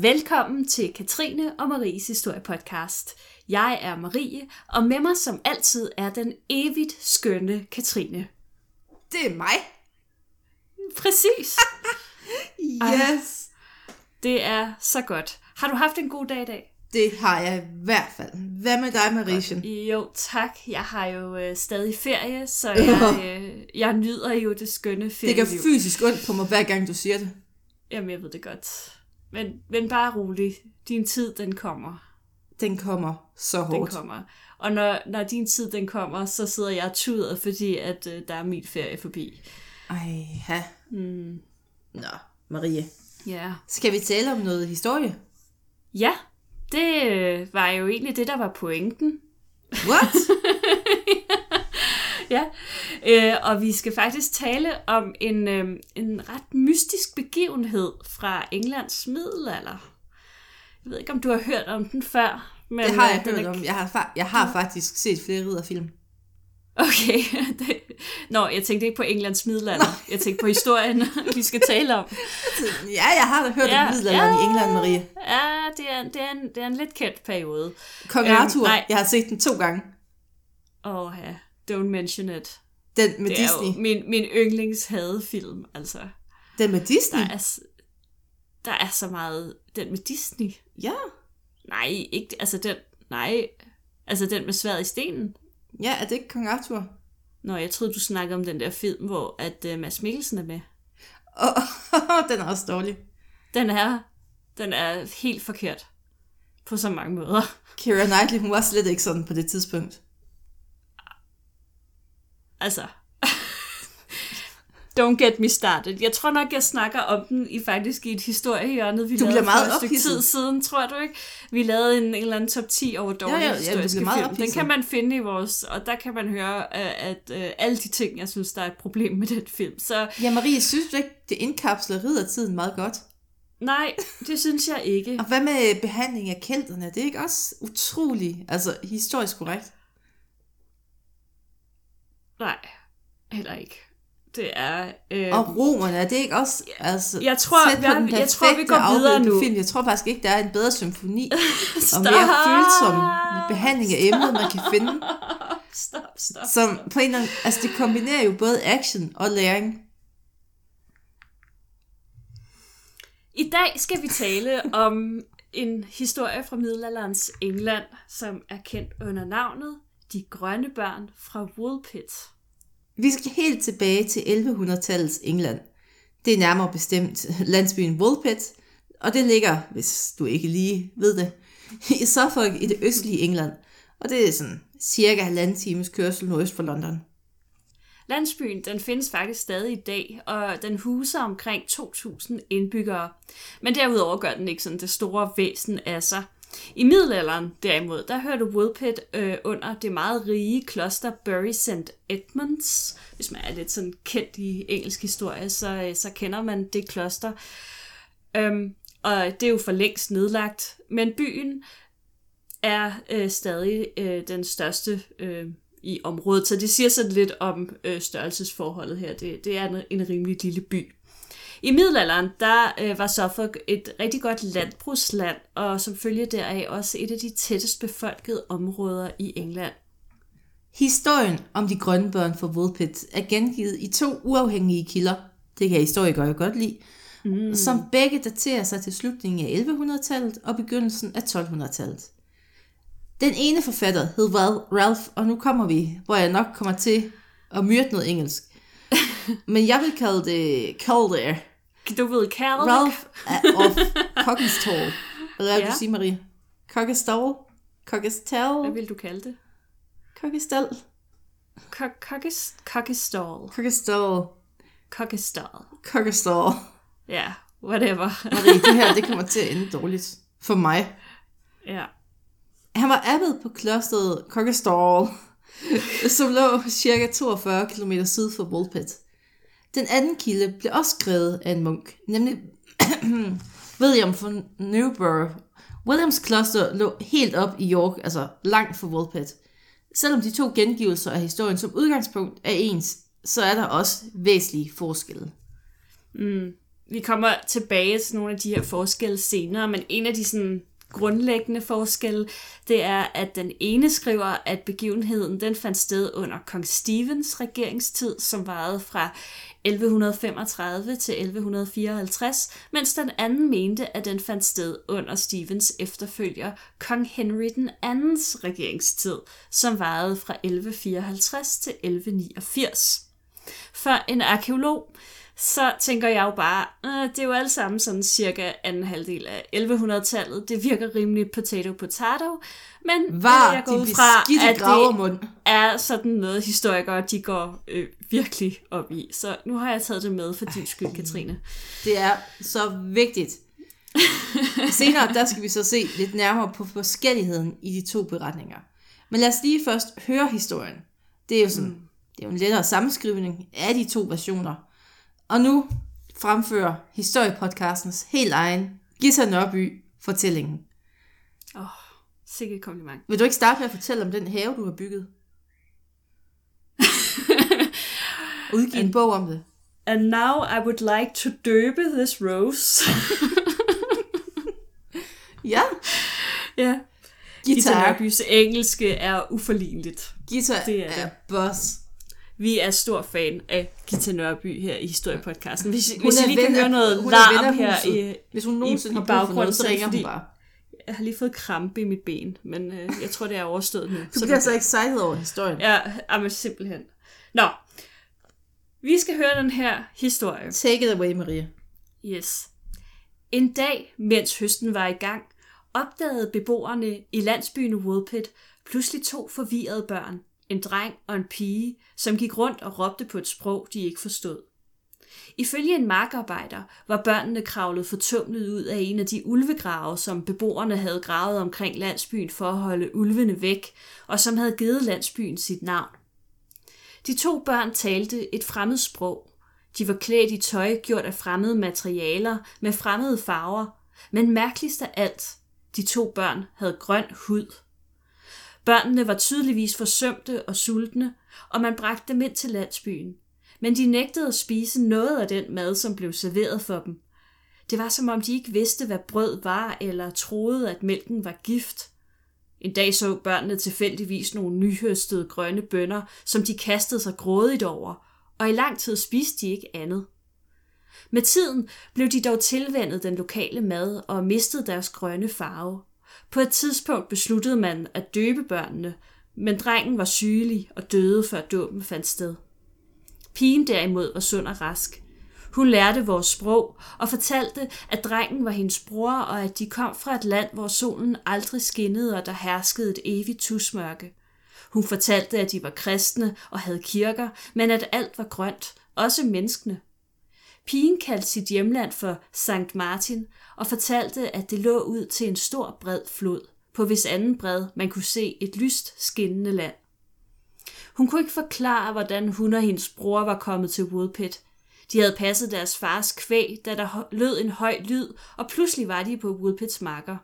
Velkommen til Katrine og Maries historiepodcast. Jeg er Marie, og med mig som altid er den evigt skønne Katrine. Det er mig. Præcis. Yes. Det er så godt. Har du haft en god dag i dag? Det har jeg i hvert fald. Hvad med dig, Marischen? Jo, tak. Jeg har jo øh, stadig ferie, så jeg, øh, jeg nyder jo det skønne Det ferieliv. gør fysisk ondt på mig, hver gang du siger det. Jamen, jeg ved det godt. Men, men bare rolig. Din tid, den kommer. Den kommer så Den hårdt. kommer. Og når, når din tid, den kommer, så sidder jeg tudet, fordi at øh, der er min ferie forbi. Ej, ha. Mm. Nå, Marie. Ja. Skal vi tale om noget historie? Ja, det øh, var jo egentlig det, der var pointen. What? Ja, øh, og vi skal faktisk tale om en, øh, en ret mystisk begivenhed fra Englands middelalder. Jeg ved ikke, om du har hørt om den før. Men, det har jeg øh, hørt er- om. Jeg har, jeg har faktisk set flere ridderfilm. Okay. Det... Nå, jeg tænkte ikke på Englands middelalder. Jeg tænkte på historien, vi skal tale om. Ja, jeg har da hørt Ja, om middelalderen ja. i England, Marie. Ja, det er, det er, en, det er en lidt kendt periode. Kong Øhm, Arthur, nej. jeg har set den to gange. Åh oh, ja, don't mention it. Den med Det Disney. er jo min, min yndlings hadefilm, altså. Den med Disney? Der er, der er så meget... Den med Disney? Ja. Nej, ikke... Altså den... Nej. Altså den med sværet i stenen? Ja, er det ikke Kong Arthur? Nå, jeg troede, du snakkede om den der film, hvor at uh, Mads Mikkelsen er med. Oh, den er også dårlig. Den er... Den er helt forkert. På så mange måder. Keira Knightley, hun var slet ikke sådan på det tidspunkt. Altså... Don't get me started. Jeg tror nok, jeg snakker om den i faktisk i et historiehjørnet, vi Du lavede meget for et stykke tid siden, tror du ikke? Vi lavede en, en eller anden top 10 over dårlige ja, ja, du historiske meget film. Den ophidset. kan man finde i vores, og der kan man høre øh, at øh, alle de ting, jeg synes, der er et problem med den film. Så Ja, Marie, synes du ikke, det indkapsler riddertiden meget godt? nej, det synes jeg ikke. Og hvad med behandling af kelterne? Det er ikke også utrolig, altså historisk korrekt? Nej, heller ikke. Det er... Øh, Og romerne, er det ikke også altså, Jeg tror- tæt på jeg- den jeg tror, vi går videre nu. Film. Jeg tror faktisk ikke, der er en bedre symfoni og stop! mere følsom behandling af emnet, man kan finde. Stop, stop. Som på en eller anden, altså det kombinerer jo både action og læring. I dag skal vi tale om en historie fra middelalderens England, som er kendt under navnet De grønne børn fra Woolpit. Vi skal helt tilbage til 1100-tallets England. Det er nærmere bestemt landsbyen Woolpit, og det ligger, hvis du ikke lige ved det, i Suffolk i det østlige England. Og det er sådan cirka halvanden times kørsel nordøst for London. Landsbyen den findes faktisk stadig i dag, og den huser omkring 2.000 indbyggere. Men derudover gør den ikke sådan det store væsen af sig. I middelalderen derimod, der hørte Woolpit øh, under det meget rige kloster Bury St. Edmunds. Hvis man er lidt sådan kendt i engelsk historie, så, øh, så kender man det kloster. Øhm, og det er jo for længst nedlagt. Men byen er øh, stadig øh, den største øh, i området, så det siger sådan lidt om øh, størrelsesforholdet her. Det, det er en, en rimelig lille by. I middelalderen, der øh, var Suffolk et rigtig godt landbrugsland, og som følge deraf også et af de tættest befolkede områder i England. Historien om de grønne børn fra Woolpit er gengivet i to uafhængige kilder. Det kan historikere godt lide. Mm. Som begge daterer sig til slutningen af 1100-tallet og begyndelsen af 1200-tallet. Den ene forfatter hed Ralph, og nu kommer vi, hvor jeg nok kommer til at myrde noget engelsk. Men jeg vil kalde det Calder. Du ved, Carl? Ralph of Cockestall. Hvad er det, Ja. du siger, Marie? Cockestall? Cockestall? Hvad vil du kalde det? Cockestall? Cockestall. Cockestall. Cockestall. Cockestall. Ja, whatever. Marie, det her, det kommer til at ende dårligt. For mig. ja. Han var abbed på klosteret Cockestall, som lå cirka 42 km syd for Woolpit. Den anden kilde blev også skrevet af en munk, nemlig William von Newburgh. Williams kloster lå helt op i York, altså langt fra Woolpit. Selvom de to gengivelser af historien som udgangspunkt er ens, så er der også væsentlige forskelle. Mm. vi kommer tilbage til nogle af de her forskelle senere, men en af de sådan grundlæggende forskelle, det er, at den ene skriver, at begivenheden den fandt sted under kong Stevens regeringstid, som varede fra 1135 til 1154, mens den anden mente, at den fandt sted under Stevens efterfølger kong Henry den andens regeringstid, som varede fra 1154 til 1189. For en arkeolog så tænker jeg jo bare, øh, det er jo alt sammen sådan cirka anden halvdel af 1100-tallet. Det virker rimelig potato-potato, men Var jeg går ud fra, at det gravermund. er sådan noget, historikere de går øh, virkelig op i. Så nu har jeg taget det med for din skyld, Katrine. Det er så vigtigt. Senere, der skal vi så se lidt nærmere på forskelligheden i de to beretninger. Men lad os lige først høre historien. Det er jo sådan, det er jo en lettere sammenskrivning af de to versioner. Og nu fremfører historiepodcastens helt egen Gita Nørby fortællingen. Åh, oh, sikkert kompliment. Vil du ikke starte med at fortælle om den have, du har bygget? Udgive en bog om det. And now I would like to døbe this rose. Ja, ja. Gita guitar. Nørbys engelske er uforligneligt. Guitar Det er er, boss. Vi er stor fan af Gita Nørby her i Historiepodcasten. Hvis, Hun hvis I lige kan høre noget larm her i... Hvis hun nogensinde i har brug for noget, så er ringer hun bare. Jeg har lige fået krampe i mit ben, men øh, jeg tror, det er overstået nu. Du bliver så excited over historien. Ja, jamen simpelthen. Nå, vi skal høre den her historie. Take it away, Maria. Yes. En dag, mens høsten var i gang, opdagede beboerne i landsbyen Woodpit pludselig to forvirrede børn, en dreng og en pige, som gik rundt og råbte på et sprog, de ikke forstod. Ifølge en markarbejder var børnene kravlet fortumlet ud af en af de ulvegrave, som beboerne havde gravet omkring landsbyen for at holde ulvene væk, og som havde givet landsbyen sit navn. De to børn talte et fremmed sprog. De var klædt i tøj gjort af fremmede materialer med fremmede farver, men mærkeligst af alt, de to børn havde grøn hud. Børnene var tydeligvis forsømte og sultne, og man bragte dem ind til landsbyen. Men de nægtede at spise noget af den mad, som blev serveret for dem. Det var som om de ikke vidste, hvad brød var, eller troede, at mælken var gift. En dag så børnene tilfældigvis nogle nyhøstede grønne bønner, som de kastede sig grådigt over, og i lang tid spiste de ikke andet. Med tiden blev de dog tilvendet den lokale mad og mistede deres grønne farve. På et tidspunkt besluttede man at døbe børnene, men drengen var sygelig og døde før dåben fandt sted. Pigen derimod var sund og rask. Hun lærte vores sprog og fortalte, at drengen var hendes bror, og at de kom fra et land, hvor solen aldrig skinnede, og der herskede et evigt tusmørke. Hun fortalte, at de var kristne og havde kirker, men at alt var grønt, også menneskene. Pigen kaldte sit hjemland for Sankt Martin og fortalte, at det lå ud til en stor bred flod, på hvis anden bred man kunne se et lyst skinnende land. Hun kunne ikke forklare, hvordan hun og hendes bror var kommet til Woodpit. De havde passet deres fars kvæg, da der lød en høj lyd, og pludselig var de på Woodpits marker.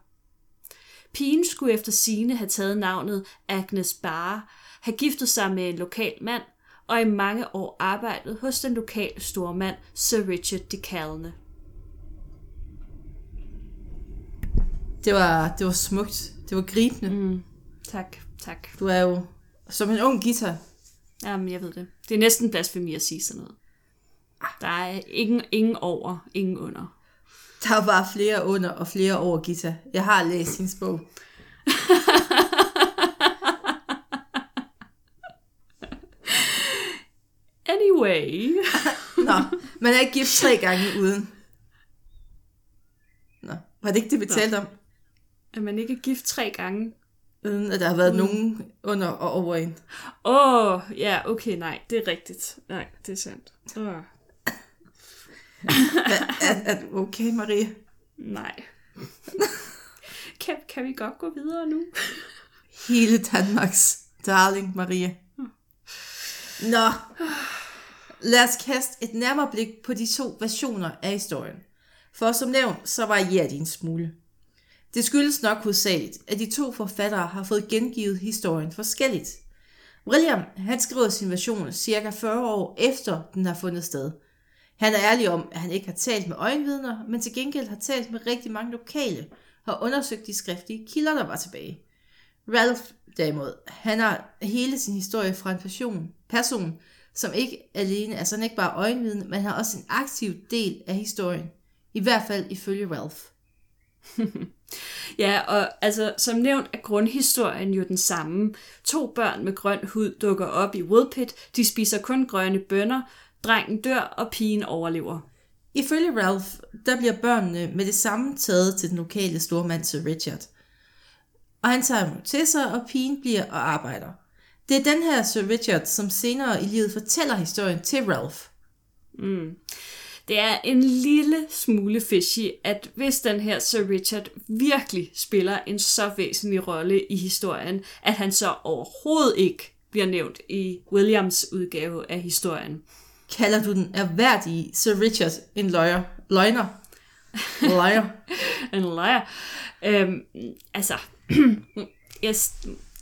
Pigen skulle efter sine have taget navnet Agnes Barre, have giftet sig med en lokal mand, og i mange år arbejdet hos den lokale stormand Sir Richard de Calne. Det var, det var smukt. Det var gribende. Mm. Tak, tak. Du er jo som en ung guitar. Jamen, jeg ved det. Det er næsten blasfemi at sige sådan noget. Der er ingen, ingen over, ingen under. Der er bare flere under og flere over guitar. Jeg har læst hendes bog. Anyway. Nå, man er ikke gift tre gange uden. Nå, var det ikke det, vi talte om? Er man ikke gift tre gange? Uden at der har været nogen under og over en. Åh, oh, ja, okay, nej, det er rigtigt. Nej, det er sandt. Oh, Er, er du okay, Marie? nej. kan, kan vi godt gå videre nu? Hele Danmarks darling, Marie. Nå, lad os kaste et nærmere blik på de to versioner af historien. For som nævnt, så varierer de en smule. Det skyldes nok hovedsageligt, at de to forfattere har fået gengivet historien forskelligt. William, han skriver sin version cirka 40 år efter den har fundet sted. Han er ærlig om, at han ikke har talt med øjenvidner, men til gengæld har talt med rigtig mange lokale og undersøgt de skriftlige kilder, der var tilbage. Ralph derimod, han har hele sin historie fra en person, person som ikke alene er sådan ikke bare øjenvidne, men har også en aktiv del af historien. I hvert fald ifølge Ralph. Ja, og altså, som nævnt er grundhistorien jo den samme. To børn med grøn hud dukker op i Woodpit, de spiser kun grønne bønner, drengen dør, og pigen overlever. Ifølge Ralph, der bliver børnene med det samme taget til den lokale stormand Sir Richard. Og han tager dem til sig, og pigen bliver og arbejder. Det er den her Sir Richard, som senere i livet fortæller historien til Ralph. Det er en lille smule fishy, at hvis den her Sir Richard virkelig spiller en så væsentlig rolle i historien, at han så overhovedet ikke bliver nævnt i Williams udgave af historien. Kalder du den erhverdige Sir Richard en løjer? Løgner? Løjer. En liar. Øhm, altså, jeg,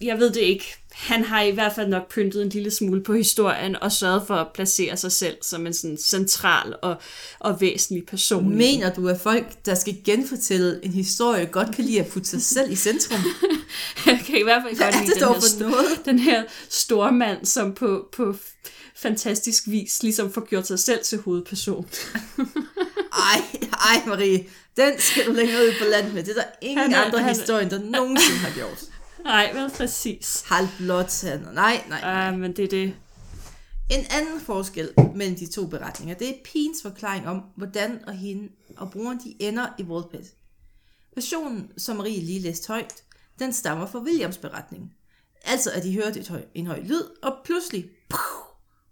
jeg ved det ikke. Han har i hvert fald nok pyntet en lille smule på historien og sørget for at placere sig selv som en sådan central og, og væsentlig person. Mener du, at folk, der skal genfortælle en historie, godt kan lide at putte sig selv i centrum? Jeg kan i hvert fald godt lide den her, st- den her store mand, som på, på fantastisk vis ligesom får gjort sig selv til hovedperson. Ej, ej Marie, den skal du længere ud på land med. Det er der ingen Han er- andre han historier, der nogensinde har gjort. Nej, vel præcis. Halv blot, han. Nej, nej, nej. Uh, men det er det. En anden forskel mellem de to beretninger, det er pigens forklaring om, hvordan og hende og broren de ender i Woldpit. Versionen, som Marie lige læste højt, den stammer fra Williams beretning. Altså at de hørte et høj, en høj lyd, og pludselig, puh,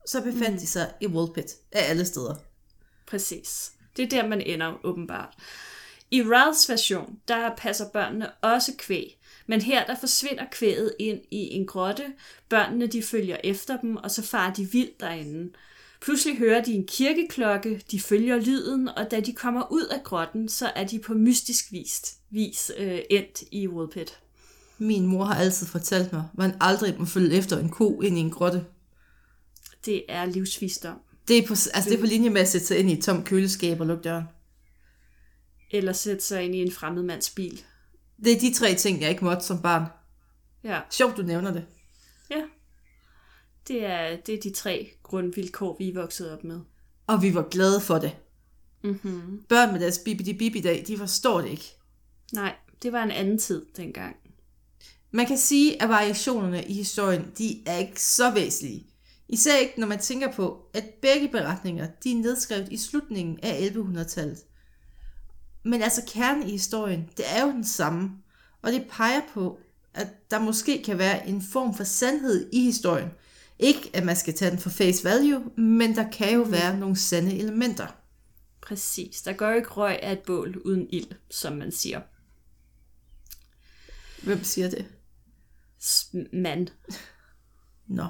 så befandt mm. de sig i Woldpit af alle steder. Præcis. Det er der, man ender åbenbart. I Ralphs version, der passer børnene også kvæg, men her der forsvinder kvæget ind i en grotte. Børnene de følger efter dem, og så farer de vildt derinde. Pludselig hører de en kirkeklokke, de følger lyden, og da de kommer ud af grotten, så er de på mystisk vis, vis øh, endt i Woodpit. Min mor har altid fortalt mig, at man aldrig må følge efter en ko ind i en grotte. Det er livsvisdom. Det er på, altså det er på linje med at sætte sig ind i et tomt køleskab og lukke døren. Eller sætte sig ind i en fremmed mands bil. Det er de tre ting, jeg ikke måtte som barn. Ja, Sjovt, du nævner det. ja. Det er, det er de tre grundvilkår, vi er vokset op med. Og vi var glade for det. Mm-hmm. Børn med deres bibidi bibi dag, de forstår det ikke. Nej, det var en anden tid dengang. Man kan sige, at variationerne i historien, de er ikke så væsentlige. Især ikke, når man tænker på, at begge beretninger, de er nedskrevet i slutningen af 1100-tallet. Men altså kernen i historien, det er jo den samme, og det peger på, at der måske kan være en form for sandhed i historien. Ikke, at man skal tage den for face value, men der kan jo være nogle sande elementer. Præcis. Der går ikke røg af et bål uden ild, som man siger. Hvem siger det? S- Man. Nå.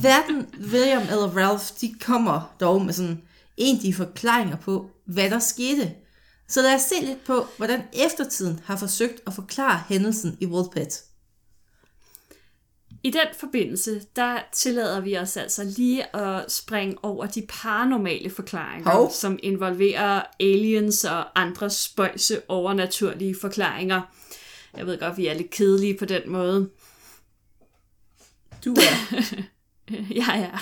Hverken William eller Ralph, de kommer dog med sådan egentlige forklaringer på, hvad der skete. Så lad os se lidt på, hvordan eftertiden har forsøgt at forklare hændelsen i Woodpit. I den forbindelse, der tillader vi os altså lige at springe over de paranormale forklaringer, Hov. som involverer aliens og andre spøjse overnaturlige forklaringer. Jeg ved godt, vi er lidt kedelige på den måde. Du er. ja, ja.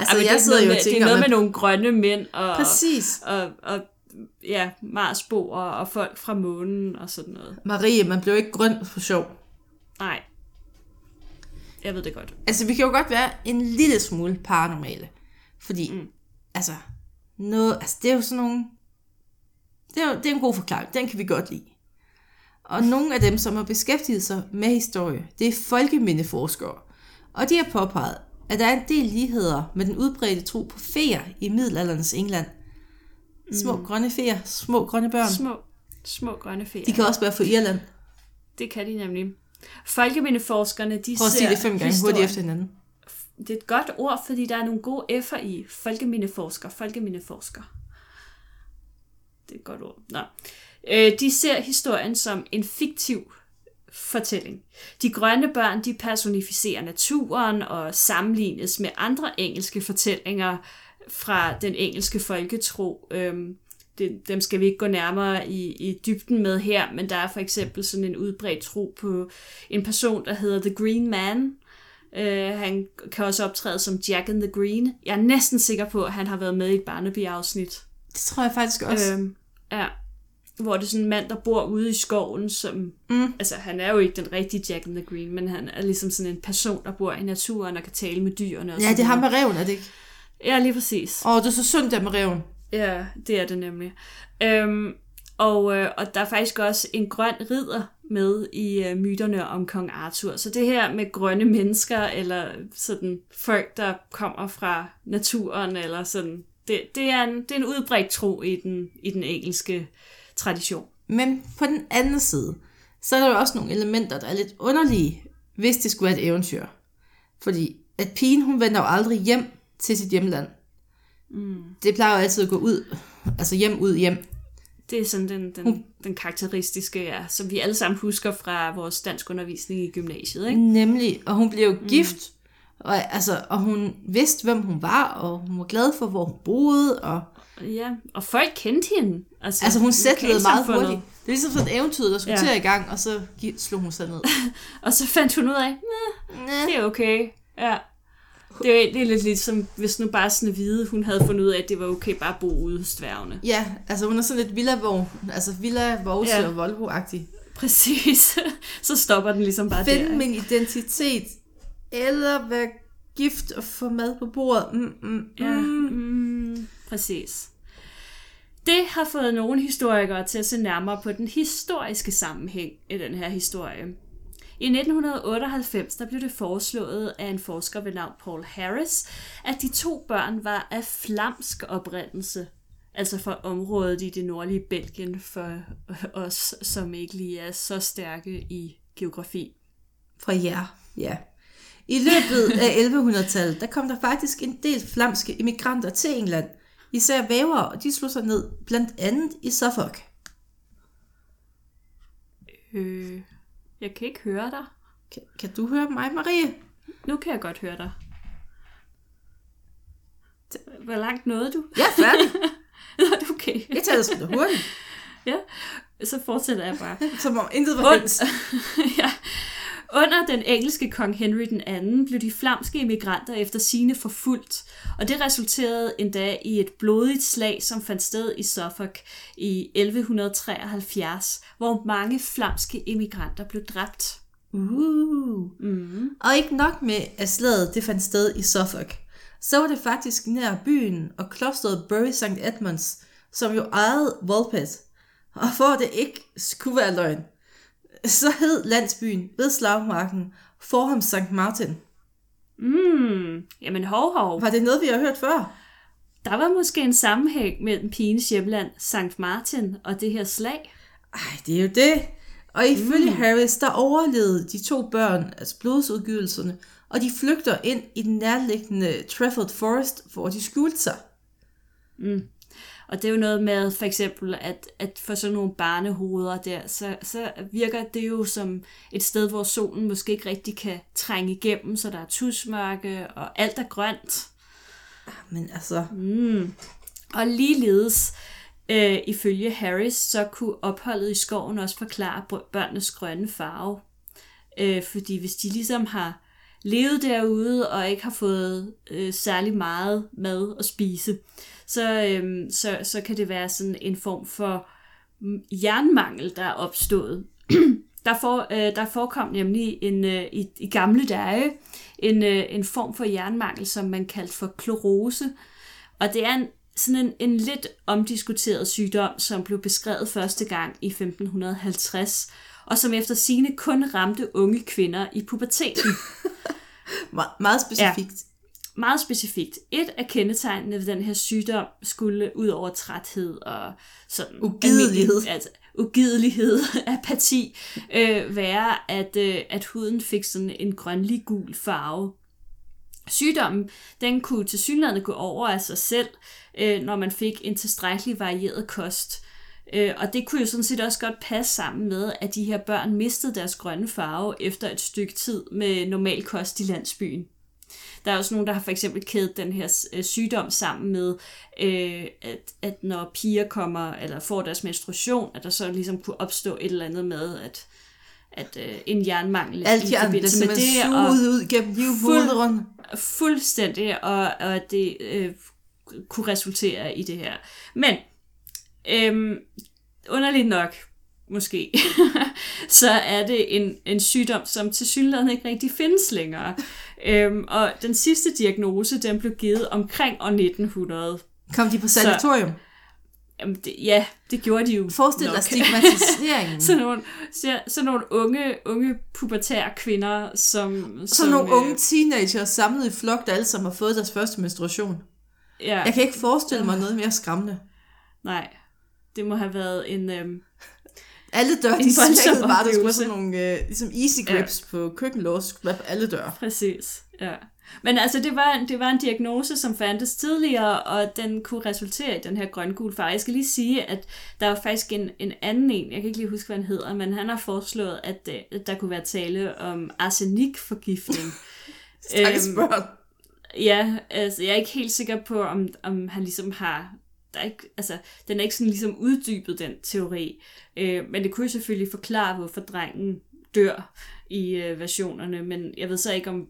Altså, Ej, men det jeg er sidder jo med, og Det er noget med man, nogle grønne mænd og, præcis. og, og ja, Marsboer og folk fra månen og sådan noget. Marie, man blev ikke grøn for sjov. Nej. Jeg ved det godt. Altså, vi kan jo godt være en lille smule paranormale. Fordi, mm. altså, noget, altså, det er jo sådan nogle... Det er, jo, det er en god forklaring. Den kan vi godt lide. Og nogle af dem, som har beskæftiget sig med historie, det er folkemindeforskere. Og de har påpeget, at der er en del ligheder med den udbredte tro på feer i middelalderens England. Små mm. grønne feer, små grønne børn. Små, små grønne feer. De kan også være fra Irland. Det kan de nemlig. Folkemindeforskerne, de Prøv at sige det fem gange historien- hurtigt efter hinanden. Det er et godt ord, fordi der er nogle gode F'er i. Folkemindeforsker, folkemindeforsker. Det er et godt ord. Nå. Øh, de ser historien som en fiktiv fortælling. De grønne børn de personificerer naturen og sammenlignes med andre engelske fortællinger fra den engelske folketro. Øhm, det, dem skal vi ikke gå nærmere i, i dybden med her, men der er for eksempel sådan en udbredt tro på en person, der hedder The Green Man. Øh, han kan også optræde som Jack in the Green. Jeg er næsten sikker på, at han har været med i et Barnaby-afsnit. Det tror jeg faktisk også. Øhm, ja, hvor det er sådan en mand, der bor ude i skoven, som, mm. altså han er jo ikke den rigtige Jack in the Green, men han er ligesom sådan en person, der bor i naturen og kan tale med dyrene. Og ja, det er ham med reven, er det ikke? Ja, lige præcis. Åh, oh, det er så synd der med reven. Ja, det er det nemlig. Øhm, og, øh, og der er faktisk også en grøn ridder med i øh, myterne om kong Arthur. Så det her med grønne mennesker, eller sådan folk, der kommer fra naturen, eller sådan, det, det, er, en, det er en udbredt tro i den, i den engelske tradition. Men på den anden side, så er der jo også nogle elementer, der er lidt underlige, hvis det skulle være et eventyr. Fordi at pigen, hun vender jo aldrig hjem til sit hjemland. Mm. Det plejer jo altid at gå ud, altså hjem, ud, hjem. Det er sådan den, den, hun, den karakteristiske, ja, som vi alle sammen husker fra vores dansk undervisning i gymnasiet. Ikke? Nemlig, og hun blev jo mm. gift, og, altså, og hun vidste, hvem hun var, og hun var glad for, hvor hun boede. Og, ja, og folk kendte hende. Altså, altså hun sættede meget hurtigt. Det er ligesom sådan et eventyr, der skulle ja. til i gang, og så slog hun sig ned. og så fandt hun ud af, det er okay. Ja. Det er, det er lidt ligesom, hvis nu bare sådan hvide, hun havde fundet ud af, at det var okay bare at bo ude hos dværgene. Ja, altså hun er sådan lidt villa altså villa Vose ja. og Volvo-agtig. Præcis. så stopper den ligesom bare Find der. Find min identitet, eller være gift og få mad på bordet. Mm, mm, mm. Ja, mm, præcis. Det har fået nogle historikere til at se nærmere på den historiske sammenhæng i den her historie. I 1998 der blev det foreslået af en forsker ved navn Paul Harris, at de to børn var af flamsk oprindelse, altså fra området i det nordlige Belgien for os, som ikke lige er så stærke i geografi. Fra jer, ja. I løbet af 1100-tallet, der kom der faktisk en del flamske immigranter til England, især vævere, og de slog sig ned blandt andet i Suffolk. Øh, jeg kan ikke høre dig. Kan, kan du høre mig, Marie? Nu kan jeg godt høre dig. Hvor langt nåede du? Ja, færdig. Nå, det okay. Jeg tager det sgu hurtigt. ja, så fortsætter jeg bare. Som om intet var hens. ja. Under den engelske kong Henry den anden blev de flamske immigranter efter sine forfulgt, og det resulterede endda i et blodigt slag, som fandt sted i Suffolk i 1173, hvor mange flamske immigranter blev dræbt. Uh. Mm. Og ikke nok med, at slaget det fandt sted i Suffolk, så var det faktisk nær byen og klosteret Bury St. Edmunds, som jo ejede Volpet. Og for at det ikke skulle være løgn, så hed landsbyen ved slagmarken Forham St. Martin. Mm, jamen hov hov. Var det noget, vi har hørt før? Der var måske en sammenhæng mellem pigens hjemland St. Martin og det her slag. Ej, det er jo det. Og ifølge mm. Harris, der overlevede de to børn, altså blodsudgivelserne, og de flygter ind i den nærliggende Trafford Forest, hvor de skjulte sig. Mm. Og det er jo noget med for eksempel, at, at for sådan nogle barnehoveder der, så, så virker det jo som et sted, hvor solen måske ikke rigtig kan trænge igennem, så der er tusmørke, og alt er grønt. Men altså... Mm. Og ligeledes, øh, ifølge Harris, så kunne opholdet i skoven også forklare børnenes grønne farve. Øh, fordi hvis de ligesom har levet derude og ikke har fået øh, særlig meget mad at spise, så, øhm, så, så kan det være sådan en form for mm, jernmangel, der er opstået. der, for, øh, der forekom nemlig en, øh, i, i gamle dage en, øh, en form for jernmangel, som man kaldte for klorose. Og det er en, sådan en, en lidt omdiskuteret sygdom, som blev beskrevet første gang i 1550, og som efter sine kun ramte unge kvinder i puberteten. Me- meget specifikt. Ja meget specifikt. Et af kendetegnene ved den her sygdom skulle ud over træthed og sådan ugidelighed, altså, ugidelighed, apati, øh, være, at, øh, at huden fik sådan en grønlig gul farve. Sygdommen den kunne til synligheden gå over af sig selv, øh, når man fik en tilstrækkelig varieret kost. Øh, og det kunne jo sådan set også godt passe sammen med, at de her børn mistede deres grønne farve efter et stykke tid med normal kost i landsbyen. Der er også nogen, der har for eksempel kædet den her øh, sygdom sammen med, øh, at, at når piger kommer eller får deres menstruation, at der så ligesom kunne opstå et eller andet med, at at øh, en jernmangel Alt andre, det med det, og ud gennem livmoderen. Fuld, fuldstændig, og, og at det øh, kunne resultere i det her. Men, øh, underligt nok, måske, så er det en, en sygdom, som til synligheden ikke rigtig findes længere. Øhm, og den sidste diagnose, den blev givet omkring år 1900. Kom de på sanatorium? Så, jamen det, ja, det gjorde de jo Forestil dig stigmatiseringen. sådan, nogle, så, sådan nogle unge, unge pubertære kvinder, som... Sådan som, nogle øh, unge teenager samlet i flok, der alle sammen har fået deres første menstruation. Ja. Jeg kan ikke forestille mig noget mere skræmmende. Nej, det må have været en... Øhm, alle døre, de smækkede bare, der skulle sådan nogle uh, ligesom easy grips ja. på køkkenlås, på alle døre. Præcis, ja. Men altså, det var, det var en diagnose, som fandtes tidligere, og den kunne resultere i den her grøngul farve. Jeg skal lige sige, at der var faktisk en, en anden en, jeg kan ikke lige huske, hvad han hedder, men han har foreslået, at, øh, at der kunne være tale om arsenikforgiftning. Stakkes øhm. Ja, altså jeg er ikke helt sikker på, om, om han ligesom har der er ikke, altså, den er ikke sådan ligesom uddybet, den teori. Øh, men det kunne jo selvfølgelig forklare, hvorfor drengen dør i øh, versionerne, men jeg ved så ikke, om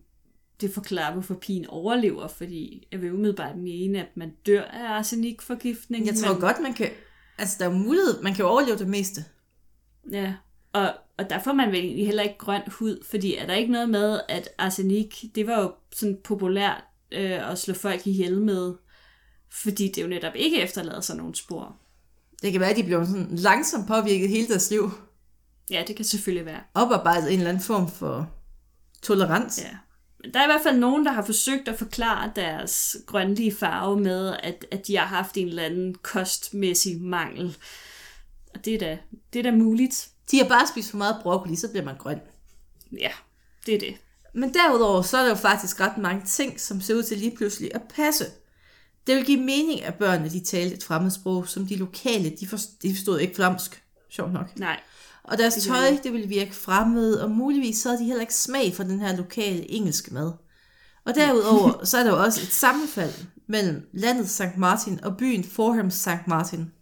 det forklarer, hvorfor pigen overlever, fordi jeg vil umiddelbart mene, at man dør af arsenikforgiftning. Jeg tror men... godt, man kan, altså der er mulighed, man kan overleve det meste. Ja, og, og der får man vel egentlig heller ikke grøn hud, fordi er der ikke noget med, at arsenik, det var jo sådan populært øh, at slå folk ihjel med, fordi det jo netop ikke efterlader sig nogen spor. Det kan være, at de bliver sådan langsomt påvirket hele deres liv. Ja, det kan selvfølgelig være. Oparbejdet en eller anden form for tolerans. Ja. Der er i hvert fald nogen, der har forsøgt at forklare deres grønlige farve med, at, at de har haft en eller anden kostmæssig mangel. Og det er da, det er da muligt. De har bare spist for meget broccoli, så bliver man grøn. Ja, det er det. Men derudover, så er der jo faktisk ret mange ting, som ser ud til lige pludselig at passe. Det vil give mening, at børnene de talte et fremmedsprog, som de lokale, de, forstod, de forstod ikke flamsk. Sjovt nok. Nej. Og deres det tøj, det ville virke fremmed, og muligvis så havde de heller ikke smag for den her lokale engelske mad. Og derudover, så er der jo også et sammenfald mellem landet St. Martin og byen Forham St. Martin.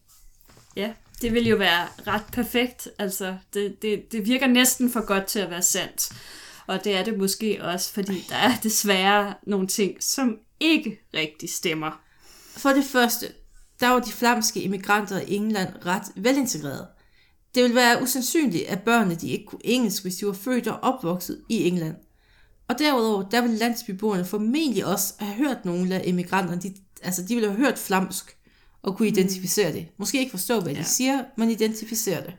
Ja, det vil jo være ret perfekt. Altså, det, det, det virker næsten for godt til at være sandt. Og det er det måske også, fordi der er desværre nogle ting, som ikke rigtig stemmer. For det første, der var de flamske immigranter i England ret velintegrerede. Det ville være usandsynligt, at børnene de ikke kunne engelsk, hvis de var født og opvokset i England. Og derudover, der ville landsbyboerne formentlig også have hørt nogle af immigranterne, de, altså de ville have hørt flamsk og kunne mm. identificere det. Måske ikke forstå, hvad ja. de siger, men identificere det.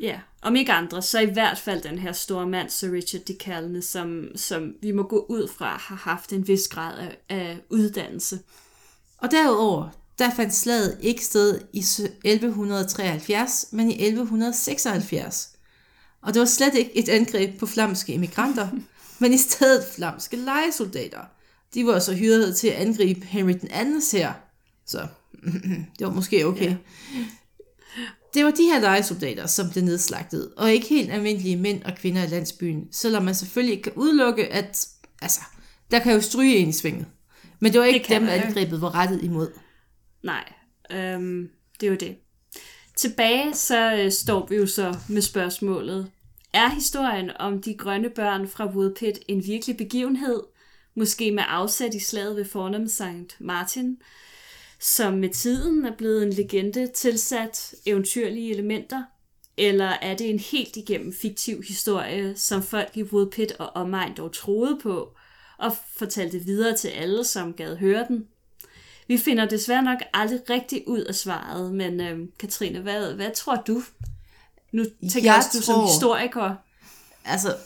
Ja, om ikke andre, så i hvert fald den her store mand, Sir Richard de Calne, som, som vi må gå ud fra, har haft en vis grad af, af uddannelse. Og derudover, der fandt slaget ikke sted i 1173, men i 1176. Og det var slet ikke et angreb på flamske immigranter, men i stedet flamske lejesoldater. De var så hyret til at angribe Henry den andens her. Så det var måske okay. Ja. Det var de her lejesoldater, som blev nedslagtet, og ikke helt almindelige mænd og kvinder i landsbyen, selvom man selvfølgelig ikke kan udelukke, at altså, der kan jo stryge en i svinget. Men det var ikke det dem, angrebet var rettet imod. Nej, øhm, det er jo det. Tilbage så øh, står vi jo så med spørgsmålet. Er historien om de grønne børn fra Woodpit en virkelig begivenhed? Måske med afsæt i slaget ved Fornham St. Martin, som med tiden er blevet en legende tilsat eventyrlige elementer? Eller er det en helt igennem fiktiv historie, som folk i Woodpit og omegn dog troede på, og fortalte videre til alle, som gad høre den? Vi finder desværre nok aldrig rigtig ud af svaret, men øh, Katrine, hvad, hvad tror du? Nu tænker jeg, også, du tror, som historiker. Altså,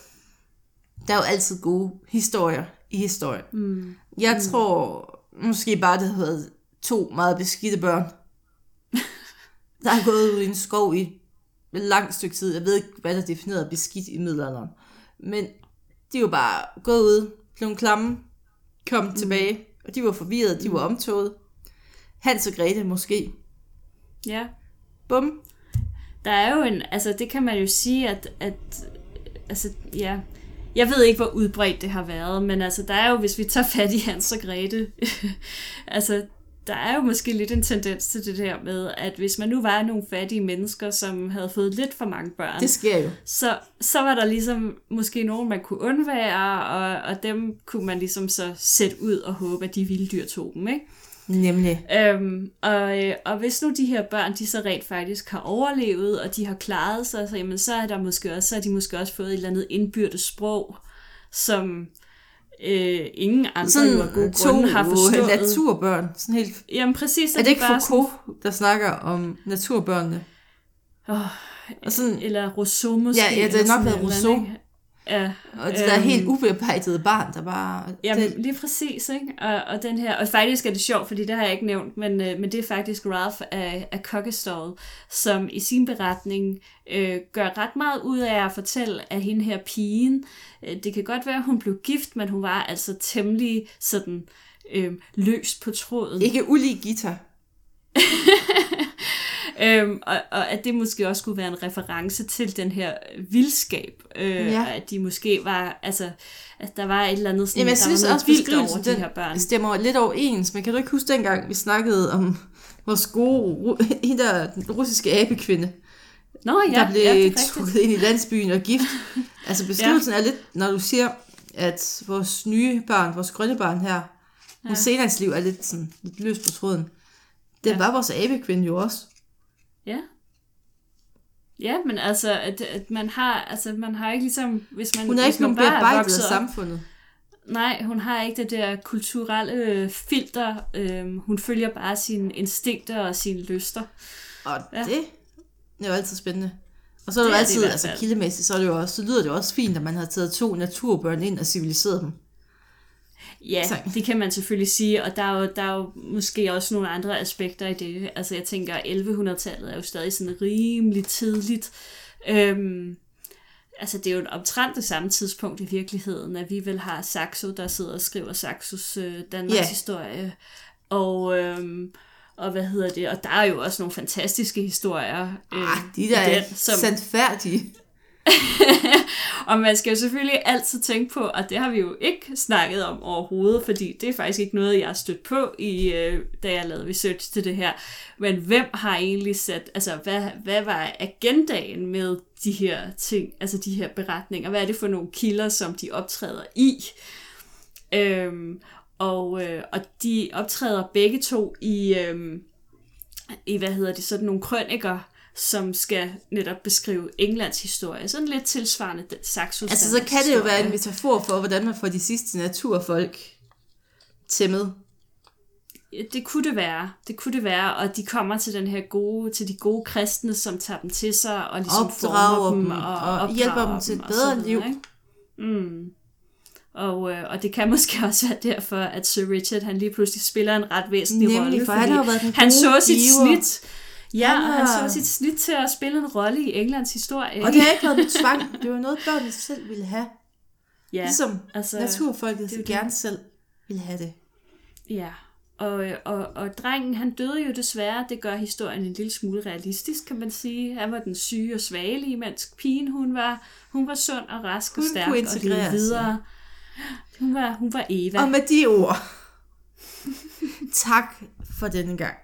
der er jo altid gode historier i historien. Mm. Jeg mm. tror måske bare, det havde været to meget beskidte børn, der har gået ud i en skov i et langt stykke tid. Jeg ved ikke, hvad der definerer beskidt i middelalderen. Men de var bare gået ud, blev klamme, kom mm. tilbage, og de var forvirrede, de var mm. omtoget. Hans og Grete måske. Ja. Bum. Der er jo en, altså det kan man jo sige, at, at altså, ja, jeg ved ikke, hvor udbredt det har været, men altså, der er jo, hvis vi tager fat i Hans og Grete, altså, der er jo måske lidt en tendens til det der med, at hvis man nu var nogle fattige mennesker, som havde fået lidt for mange børn, Det sker jo. så, så var der ligesom måske nogen, man kunne undvære, og, og dem kunne man ligesom så sætte ud og håbe, at de vilde dyr tog dem, ikke? Nemlig. Øhm, og, øh, og hvis nu de her børn, de så rent faktisk har overlevet, og de har klaret sig, så, jamen, så, er der måske også, så har de måske også fået et eller andet indbyrdes sprog, som øh, ingen andre Sådan jo gode to grunde har forstået. naturbørn. Sådan helt... Jamen præcis. Er det ikke bare Foucault, der snakker om naturbørnene? Sådan, Og sådan, eller Rousseau måske. Ja, ja, det eller nok sådan været et eller Rousseau. ikke? Ja, og det der øhm, helt ubearbejdede barn, der bare... Jamen, det, lige præcis, ikke? Og, og den her, og faktisk er det sjovt, fordi det har jeg ikke nævnt, men, øh, men det er faktisk Ralph af, af Cockestall, som i sin beretning øh, gør ret meget ud af at fortælle, at hende her pigen, øh, det kan godt være, at hun blev gift, men hun var altså temmelig sådan øh, løs på tråden. ikke ulig guitar. Øhm, og, og at det måske også skulle være en reference til den her vildskab. Øh, Ja. At de måske var, altså, at der var et eller andet sådan, Jamen, jeg der synes var også, vildt over beskrivelsen de her børn. den stemmer lidt overens, men kan du ikke huske dengang, vi snakkede om vores gode, hende der, den russiske abekvinde, Nå ja, der blev ja, trukket ind i landsbyen og gift. Altså beskrivelsen ja. er lidt, når du siger, at vores nye barn, vores grønne barn her, ja. Senas liv er lidt, sådan, lidt løs på tråden. Det. Ja. var vores abekvinde jo også. Ja. Ja, men altså, at, at man har, altså, man har ikke ligesom, hvis man, Hun er ikke nogen bare bearbejdet af samfundet. Nej, hun har ikke det der kulturelle filter. Øhm, hun følger bare sine instinkter og sine lyster. Og ja. Ja. det er jo altid spændende. Og så er det, Det jo det altid, hvert altså kildemæssigt, så, er det jo også, så lyder det jo også fint, at man har taget to naturbørn ind og civiliseret dem. Ja, Så- det kan man selvfølgelig sige, og der er, jo, der er jo måske også nogle andre aspekter i det. Altså jeg tænker, 1100-tallet er jo stadig sådan rimelig tidligt. Øhm, altså det er jo omtrent det samme tidspunkt i virkeligheden, at vi vel har Saxo, der sidder og skriver Saxos øh, Danmarks Ja. historie. Og, øhm, og hvad hedder det? Og der er jo også nogle fantastiske historier. Ah, øhm, de der er den, som, sandfærdige. og man skal jo selvfølgelig altid tænke på, og det har vi jo ikke snakket om overhovedet, fordi det er faktisk ikke noget, jeg har stødt på, i, øh, da jeg lavede research til det her. Men hvem har egentlig sat, altså hvad, hvad var agendaen med de her ting, altså de her beretninger? Hvad er det for nogle kilder, som de optræder i? Øhm, og, øh, og de optræder begge to i, øh, i hvad hedder det, sådan nogle krøniker, som skal netop beskrive Englands historie. Sådan lidt tilsvarende Saxos Altså, så kan det jo være en metafor for, hvordan man får de sidste naturfolk tæmmet. Det kunne det være. Det kunne det være, og de kommer til den her gode, til de gode kristne, som tager dem til sig og ligesom Opdrager former dem dem og, og hjælper dem til et bedre liv. Ikke? Mm. Og, øh, og det kan måske også være derfor, at Sir Richard han lige pludselig spiller en ret væsentlig rolle. for han har været den han så sit giver. snit. Ja, Han han, han så sit snit til at spille en rolle i Englands historie. Og det har ikke været med tvang. Det var noget, børnene selv ville have. ja, Ligesom altså, naturfolket det det. gerne selv ville have det. Ja, og, og, og drengen, han døde jo desværre. Det gør historien en lille smule realistisk, kan man sige. Han var den syge og svagelige, mens pigen, hun var, hun var sund og rask Hun og stærk kunne og levede videre. Hun var, hun var Eva. Og med de ord, tak for denne gang.